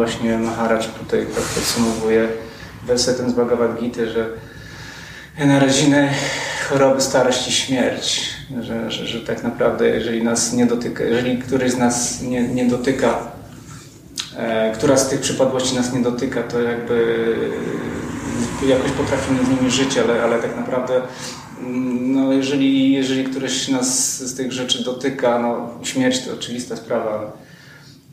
Właśnie Maharaj tutaj tak podsumowuje wersetem z Bhagavad Gita, że narodziny, choroby, starość i śmierć. Że, że, że tak naprawdę, jeżeli nas nie dotyka, jeżeli któryś z nas nie, nie dotyka, e, która z tych przypadłości nas nie dotyka, to jakby jakoś potrafimy z nimi żyć, ale, ale tak naprawdę no jeżeli, jeżeli któryś nas z tych rzeczy dotyka, no śmierć to oczywista sprawa,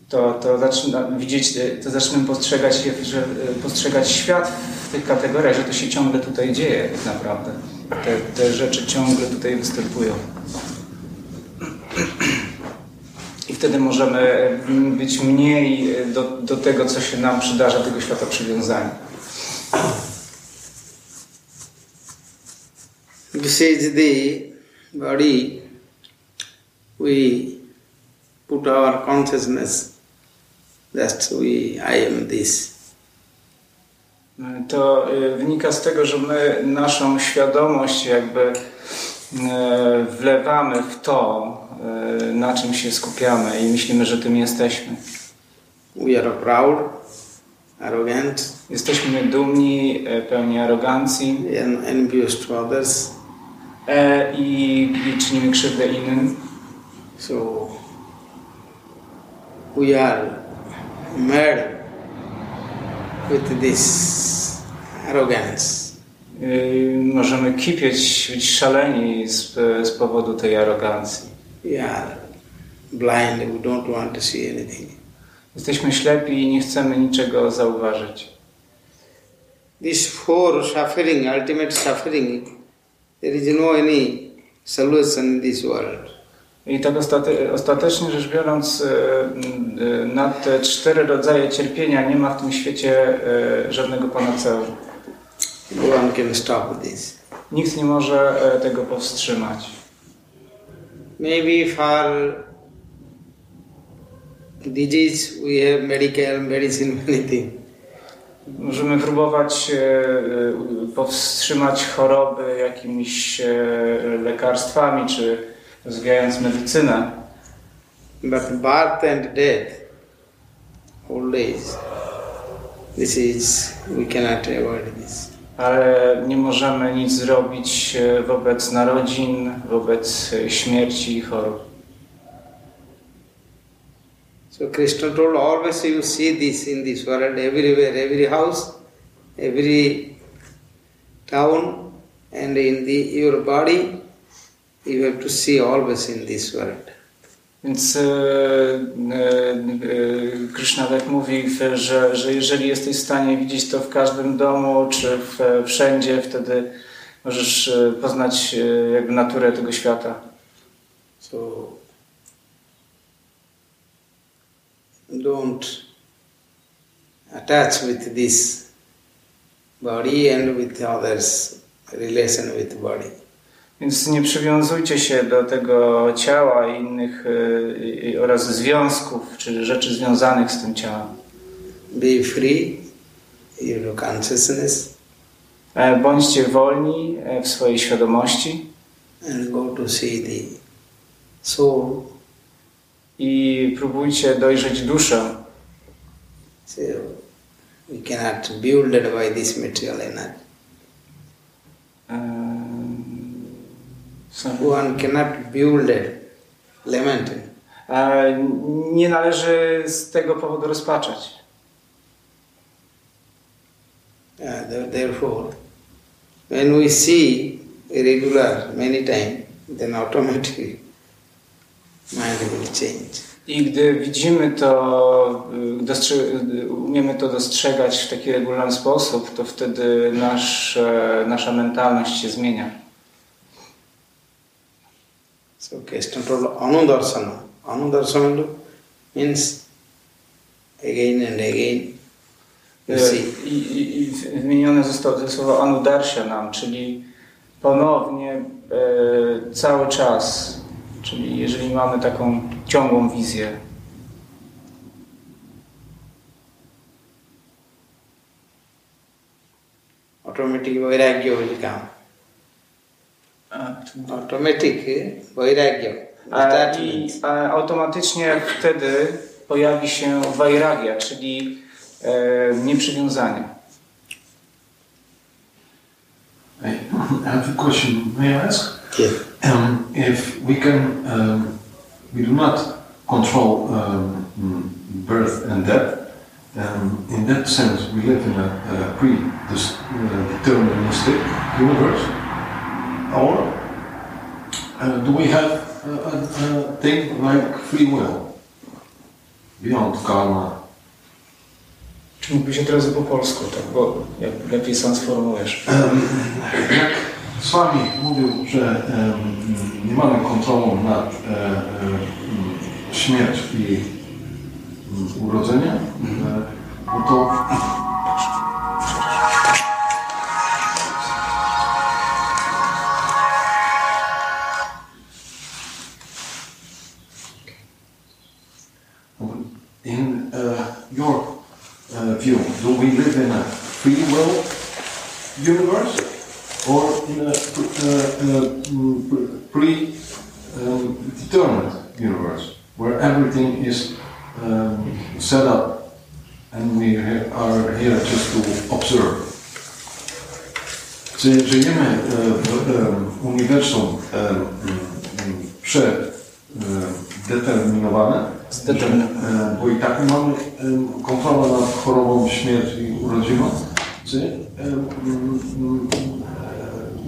to, to zaczyna widzieć, to zaczniemy postrzegać, że, postrzegać świat w tych kategoriach, że to się ciągle tutaj dzieje tak naprawdę. Te, te rzeczy ciągle tutaj występują. I wtedy możemy być mniej do, do tego, co się nam przydarza, tego świata przywiązani. Is the body we put our consciousness that we, I am this. To y, wynika z tego, że my naszą świadomość jakby y, wlewamy w to, na czym się skupiamy i myślimy, że tym jesteśmy. We are proud, arrogant. Jesteśmy dumni, pełni arogancji. Envious to others. E, i, i czynimy krzywdę innym. So we are mad with this arrogance. Y, możemy kipieć, być szaleni z, z powodu tej arogancji. Are blind, we don't want to see anything. Jesteśmy ślepi i nie chcemy niczego zauważyć. This four suffering, ultimate suffering, There is no any solution in this world. I tak ostate, ostatecznie rzecz biorąc, e, e, na te cztery rodzaje cierpienia nie ma w tym świecie e, żadnego panaceum. No one can stop this. Nikt nie może tego powstrzymać. Maybe for disease we have medical medicine many things. Możemy próbować powstrzymać choroby jakimiś lekarstwami, czy rozwijając medycynę. But birth and death, old age, this is, we cannot avoid this. Ale nie możemy nic zrobić wobec narodzin, wobec śmierci i chorób. So Krishna told always you see this in this world, everywhere, every house, every town, and in the, your body, you have to see always in this world. Więc e, e, Krishna tak mówi, że, że jeżeli jesteś w stanie widzieć to w każdym domu, czy w, wszędzie, wtedy możesz e, poznać e, jakby naturę tego świata. So don't attach with this body and with others, relation with body. Więc nie przywiązujcie się do tego ciała i innych y, oraz związków, czy rzeczy związanych z tym ciałem. Be free, your consciousness. E, bądźcie wolni e, w swojej świadomości. And go to see the soul i próbujcie dojrzeć duszę. So we cannot build by this material energy. One cannot build it, lamenting. E, nie należy z tego powodu rozpaczać. Uh, therefore, when we see regular many times, then automatically mind will change. I gdy widzimy to, umiemy to dostrzegać w taki regularny sposób, to wtedy nasz, nasza mentalność się zmienia. So Krishna told Anudarsana. Anudarsana means again and again. I, i, I wymienione zostało słowo Anudarshanam, czyli ponownie e, cały czas Czyli jeżeli mamy taką ciągłą wizję, automatic vairagya will come. Automatic vairagya. I automatycznie wtedy pojawi się vairagya, czyli e, nieprzywiązanie. I have a question. May I ask? Yes. Um, if we can, um, we do not control um, birth and death. Um, in that sense, we live in a, a pre-deterministic universe. Or uh, do we have a, a, thing like free will beyond karma? Czy mógłbyś od razu po polsku, tak, bo jak lepiej sam sformułujesz. Em, Jak Swami mówił, że em, nie mamy kontroli nad e, e, śmierć i m, urodzenie, e, no to uh, do we live in a free will universe or in a pre-determined universe where everything is um, set up and we are here just to observe? Żyjemy uniwersum em, przedeterminowane? Bo i tak mamy em, kontroli nad chorobą, śmierć i urodziną? Czy em,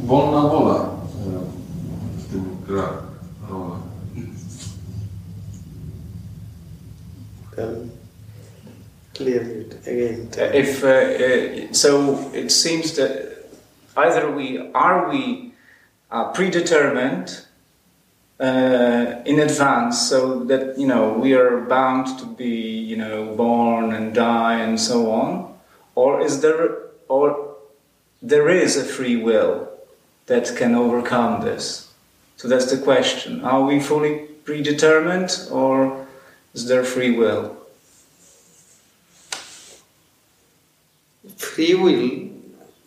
wolna wola w tym gra rolę? Um, clear again. If uh, uh, so, it seems that either we are we uh, predetermined uh, in advance, so that you know we are bound to be you know born and die and so on, or is there or there is a free will that can overcome this? So that's the question: Are we fully predetermined, or is there free will? Free will,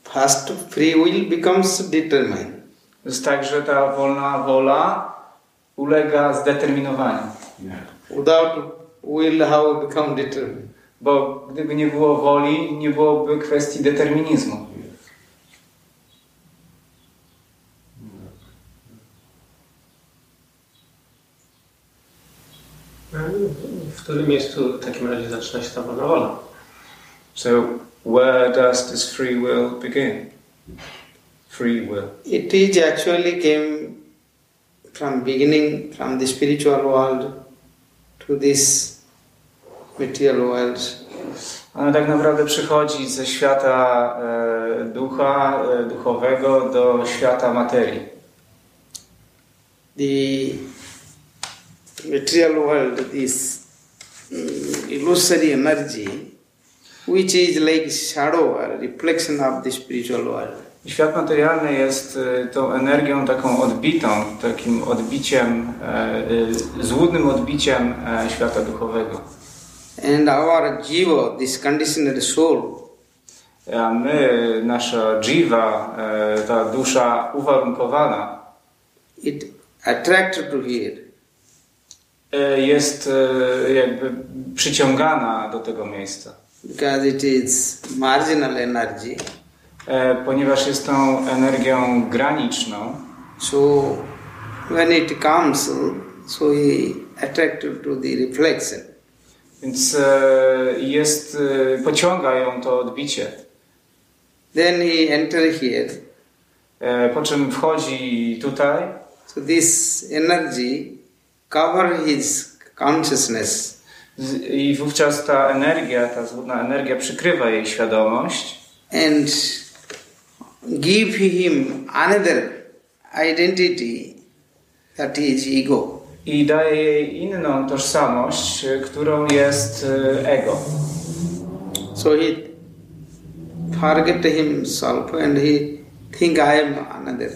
first free will becomes determined. Jest tak, że ta wolna wola ulega zdeterminowaniu. Nie. Without will, how it become determined? Bo gdyby nie było woli, nie byłoby kwestii determinizmu. W którym miejscu w takim razie zaczyna się ta wolna wola? So, where does this free will begin? Free will. It is actually came from beginning from the spiritual world to this material world. Ona tak naprawdę przychodzi ze świata e, ducha, e, duchowego do świata materii. The material world is mm, illusory energy which is like shadow or reflection of the spiritual world. Świat materialny jest e, tą energią taką odbitą, takim odbiciem, e, e, złudnym odbiciem e, świata duchowego. And our jiva, this conditioned soul, A my, nasza jiva, e, ta dusza uwarunkowana, it attracted to here. jest jakby przyciągana do tego miejsca. because it is marginal energy. E, Ponieważ jest tą energią graniczną, So when it comes, so he attracted to the reflection. więc e, jest, e, pociąga ją to odbicie. Then he enter here. Po czym wchodzi tutaj So this energy cover his consciousness i wówczas ta energia, ta złudna energia przykrywa jej świadomość and give him another identity that is ego. i daje jej inną tożsamość, którą jest e, ego. So he forget himself and he think I am another.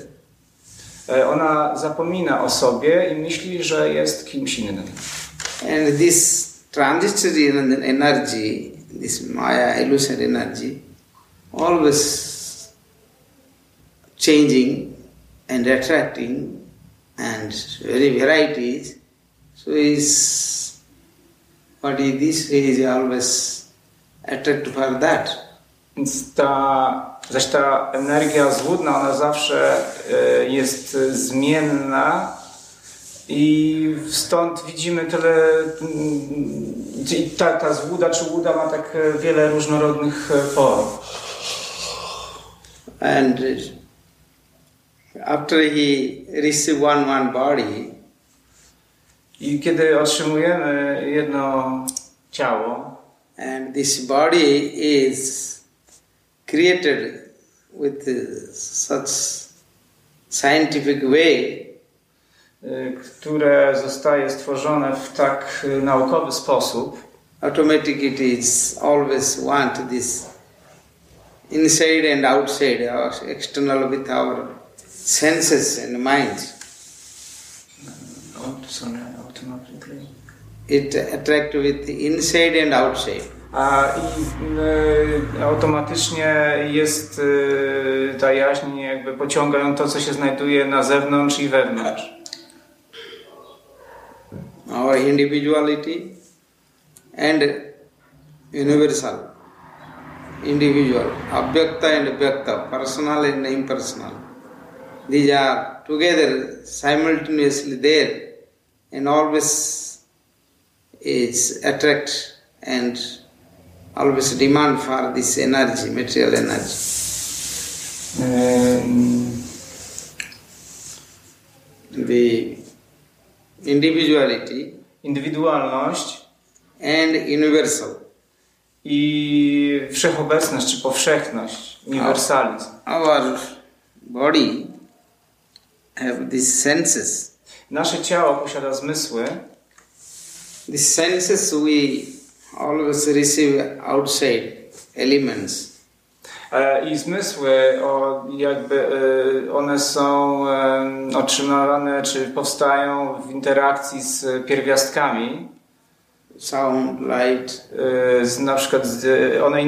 E, Ona zapomina o sobie i myśli, że jest kimś innym. And this transitory en- energy, this Maya illusion energy, always changing and attracting and very varieties. So is what is this, is always attracted for that. Więc ta, zaś ta energia złudna, ona zawsze e, jest zmienna i stąd widzimy tyle, mm, ta, ta złuda czy łuda ma tak wiele różnorodnych form. And after he receive one one body, I kiedy otrzymujemy jedno ciało, and this body is created with such scientific way y, które zostaje stworzone w tak naukowy sposób, automatic it is always want this inside and outside external with our senses and mind it attract with inside and outside. A i automatycznie jest ta jaźń jakby pociąga ją to, co się znajduje na zewnątrz i wewnątrz. our individuality and universal. Individual. Abhyakta and vyakta personal and impersonal these are together simultaneously there and always is attract and always demand for this energy material energy Ym, the individuality Indywidualność and universal i wszechobecność czy powszechność, uniwersalizm. our body have these senses. Nasze ciało posiada zmysły, These senses we always receive outside elements. E, I zmysły, o, jakby e, one są otrzymywane czy powstają w interakcji z pierwiastkami. Sound, light, E, Z, na przykład z, one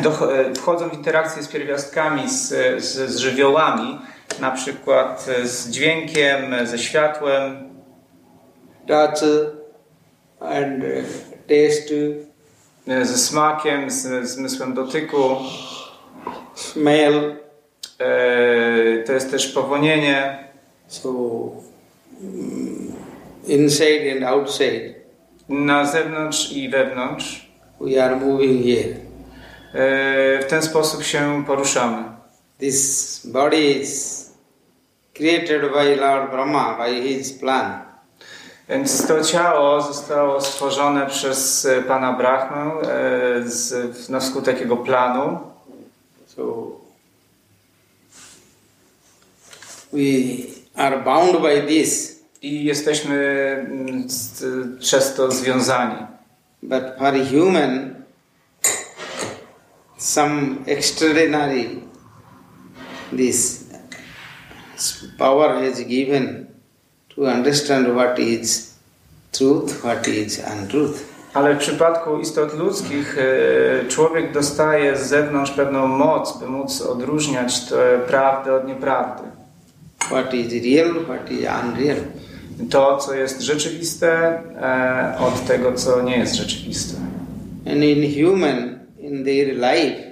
wchodzą w interakcję z pierwiastkami, z, z, z żywiołami, na przykład z dźwiękiem, ze światłem, touch, and uh, taste, e, ze smakiem, z zmysłem dotyku. smell. E, To jest też powonienie. So, mm, inside and outside, Na zewnątrz i wewnątrz. we are moving here. E, W ten sposób się poruszamy. This body is created by Lord Brahma, by his plan. Więc to ciało zostało stworzone przez e, Pana Brahmę e, z, na skutek jego planu. So we are bound by this, I jesteśmy mm, przez to związani. but for human, some extraordinary this power has given to understand what is truth, what is untruth. Ale w przypadku istot ludzkich e, człowiek dostaje z zewnątrz pewną moc, by móc odróżniać tę prawdę od nieprawdy. What is real, what is unreal. To, co jest rzeczywiste, e, od tego, co nie jest rzeczywiste. And in human, in their life,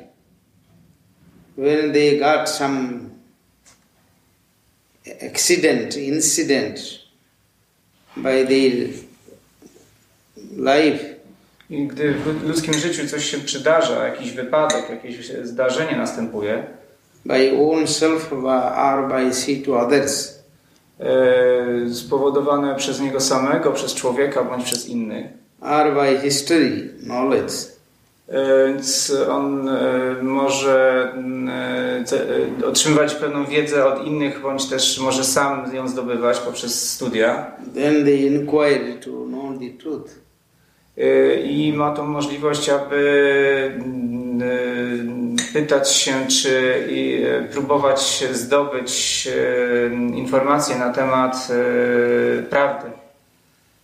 when they got some accident, incident by their life, I gdy w ludzkim życiu coś się przydarza, jakiś wypadek, jakieś zdarzenie następuje, by own self or by see to others, e, spowodowane przez niego samego, przez człowieka bądź przez innych, or by history, knowledge, więc on e, może otrzymywać pewną wiedzę od innych, bądź też może sam ją zdobywać poprzez studia. then they inquire to know the truth. E, I ma tą możliwość, aby mm, e, pytać się, czy e, próbować zdobyć e, informacje na temat e, prawdy.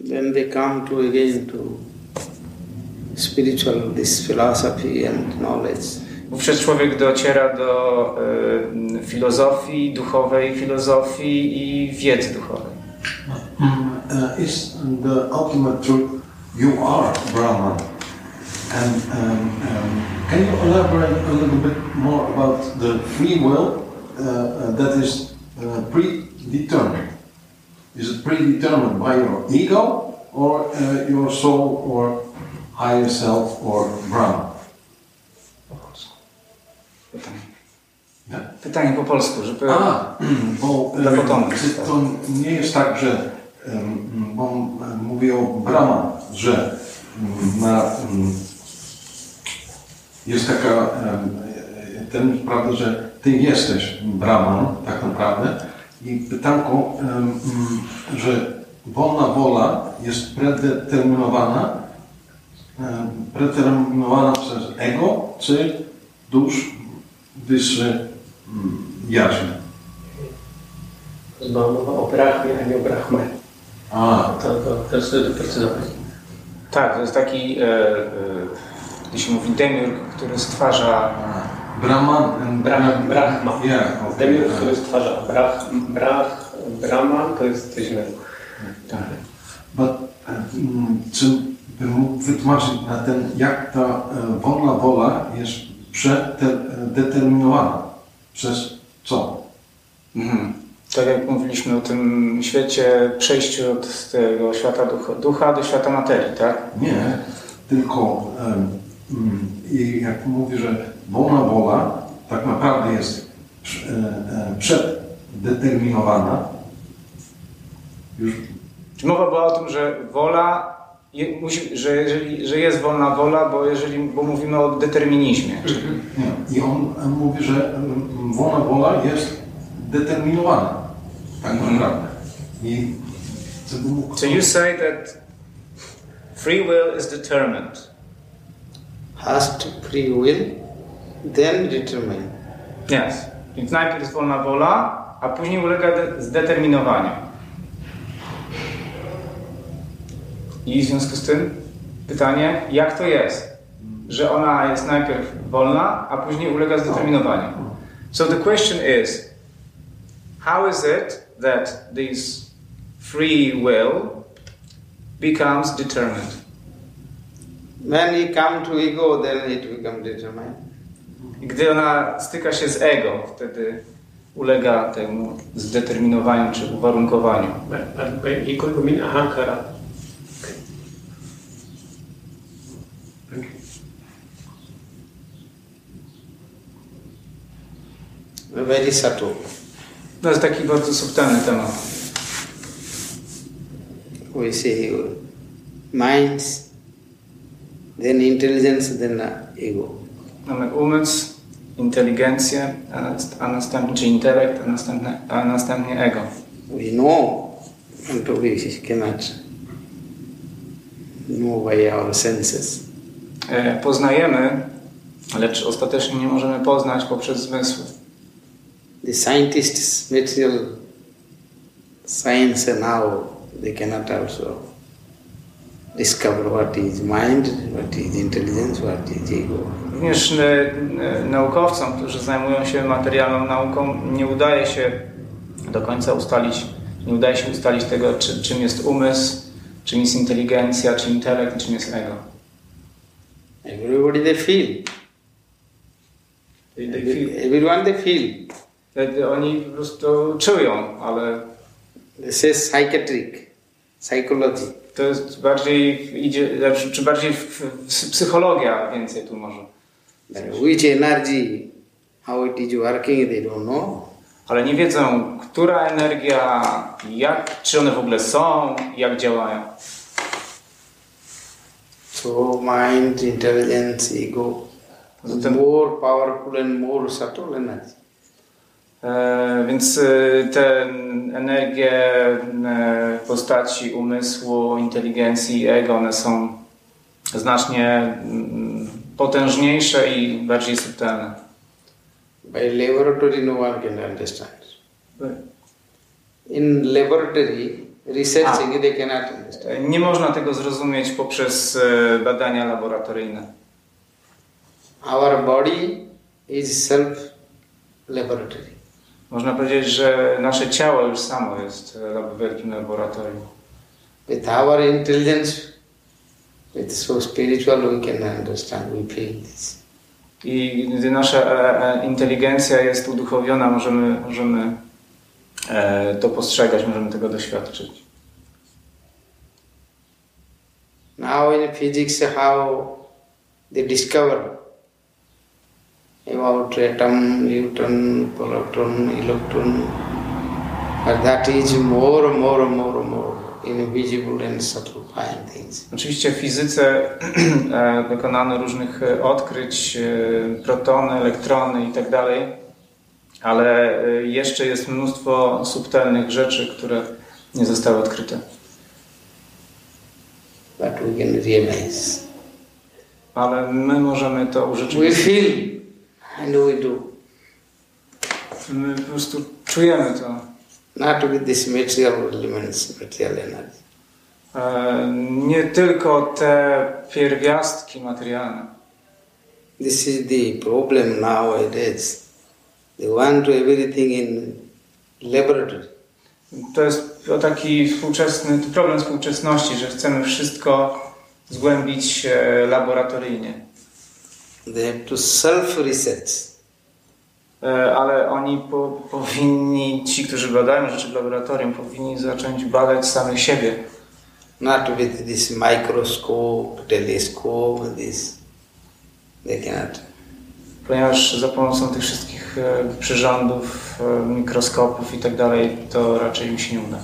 Then they come to again to spiritual, this philosophy and knowledge. Wówczas człowiek dociera do e, filozofii, duchowej filozofii i wiedzy duchowej. Uh, is the ultimate truth you are Brahman. And um, um, can you elaborate a little bit more about the free will uh, uh, that is uh, predetermined? Is it predetermined by your ego or uh, your soul or higher self or Brahman? Pytanie. Nie? Pytanie po polsku, żeby... A, bo Dla em, potomnych. czy to nie jest tak, że bo on mówi o Brahman, że na, jest taka ten, prawda, że ty jesteś Brahman tak naprawdę i pytanko, że wolna wola jest predeterminowana predeterminowana przez ego czy dusz wyższy mm, jaźń. Była mowa o Brahmie, a nie o Brahmanie. A, To, to też doprecyzować. Tak, to jest taki, e, e, gdy się mówi demiurg, który stwarza... Brahman Brahman, Brahma. Yeah, okay. Demiurg, który stwarza Brah, Brah, Brahman, to jest coś innego. Tak. But, mm, czy bym mógł wytłumaczyć na ten, jak ta e, wolna wola jest przedeterminowana? Przez co? Mhm. Tak jak mówiliśmy o tym świecie, przejściu od tego świata ducha, ducha do świata materii, tak? Nie, tylko i jak mówi, że wolna wola tak naprawdę jest e, e, przeddeterminowana, już mowa była o tym, że wola, je, musi, że, jeżeli, że jest wolna wola, bo, jeżeli, bo mówimy o determinizmie. Nie. I on e, mówi, że wolna wola jest determinowana. Tak naprawdę. I co by mógł... So you say that free will is determined. First free will, then determine. Yes. Więc najpierw jest wolna wola, a później ulega de- zdeterminowaniu. I w związku z tym pytanie, jak to jest, że ona jest najpierw wolna, a później ulega zdeterminowaniu? So the question is, how is it that this free will becomes determined? When you come to ego, then it becomes determined. I gdy ona styka się z ego, wtedy ulega temu zdeterminowaniu czy uwarunkowaniu. By, by, by ego you mean ahankara. Very subtle. To jest taki bardzo subtelny temat. We say minds, then intelligence, then ego. Mamy umysł, inteligencję, a, nast- a następnie, czy intelekt, a następnie, a następnie ego. We know, and we cannot know by our senses. E, Poznajemy, lecz ostatecznie nie możemy poznać poprzez zmysły. The scientists, material science now, they cannot also discover what is mind, what is intelligence, what is ego. Również e, e, naukowcom, którzy zajmują się materialną nauką, nie udaje się do końca ustalić, nie udaje się ustalić tego, czy, czym jest umysł, czym jest inteligencja, czym intelekt, czym jest ego. Everybody they feel. They- they feel- Everyone they feel. Wtedy Oni po prostu czują, ale This is psychiatric, psychology. to jest bardziej idzie, znaczy, czy bardziej psychologia więcej tu może. Which energy, how it is working, they don't know. Ale nie wiedzą, która energia, jak, czy one w ogóle są, jak działają. So mind, intelligence, ego, more powerful and more subtle energy. E, więc e, te energie w postaci umysłu, inteligencji i ego, one są znacznie mm, potężniejsze i bardziej subtelne. By laboratory, no one can understand. In laboratory, researching, they cannot understand. E, Nie można tego zrozumieć poprzez badania laboratoryjne. Our body is self laboratory. Można powiedzieć, że nasze ciało już samo jest e, wielkim laboratorium. With our intelligence, With so spiritual we can understand, we feel this. I gdy nasza e, e, inteligencja jest uduchowiona, możemy, możemy e, to postrzegać, możemy tego doświadczyć. Now in physics how they discover about atom, neutron, proton, electron, but that is more, more, more, more invisible and subtle fine things. Oczywiście w fizyce e, dokonano różnych e, odkryć, e, protony, elektrony i tak dalej, ale e, jeszcze jest mnóstwo subtelnych rzeczy, które nie zostały odkryte. But we can realize. Ale my możemy to We urzeczywistnić. feel and we do. My po prostu czujemy to. Not with these material elements, material energy. Nie tylko te pierwiastki materialne. This is the problem nowadays. They want to everything in laboratory. To jest taki współczesny problem współczesności, że chcemy wszystko zgłębić e, laboratoryjnie. They have to self-research. E, Ale oni po, powinni, ci, którzy badają rzeczy w laboratorium, powinni zacząć badać samych siebie. Not with this microscope, telescope, this. They cannot. Ponieważ za pomocą tych wszystkich e, przyrządów, e, mikroskopów i tak dalej, to raczej im się nie uda.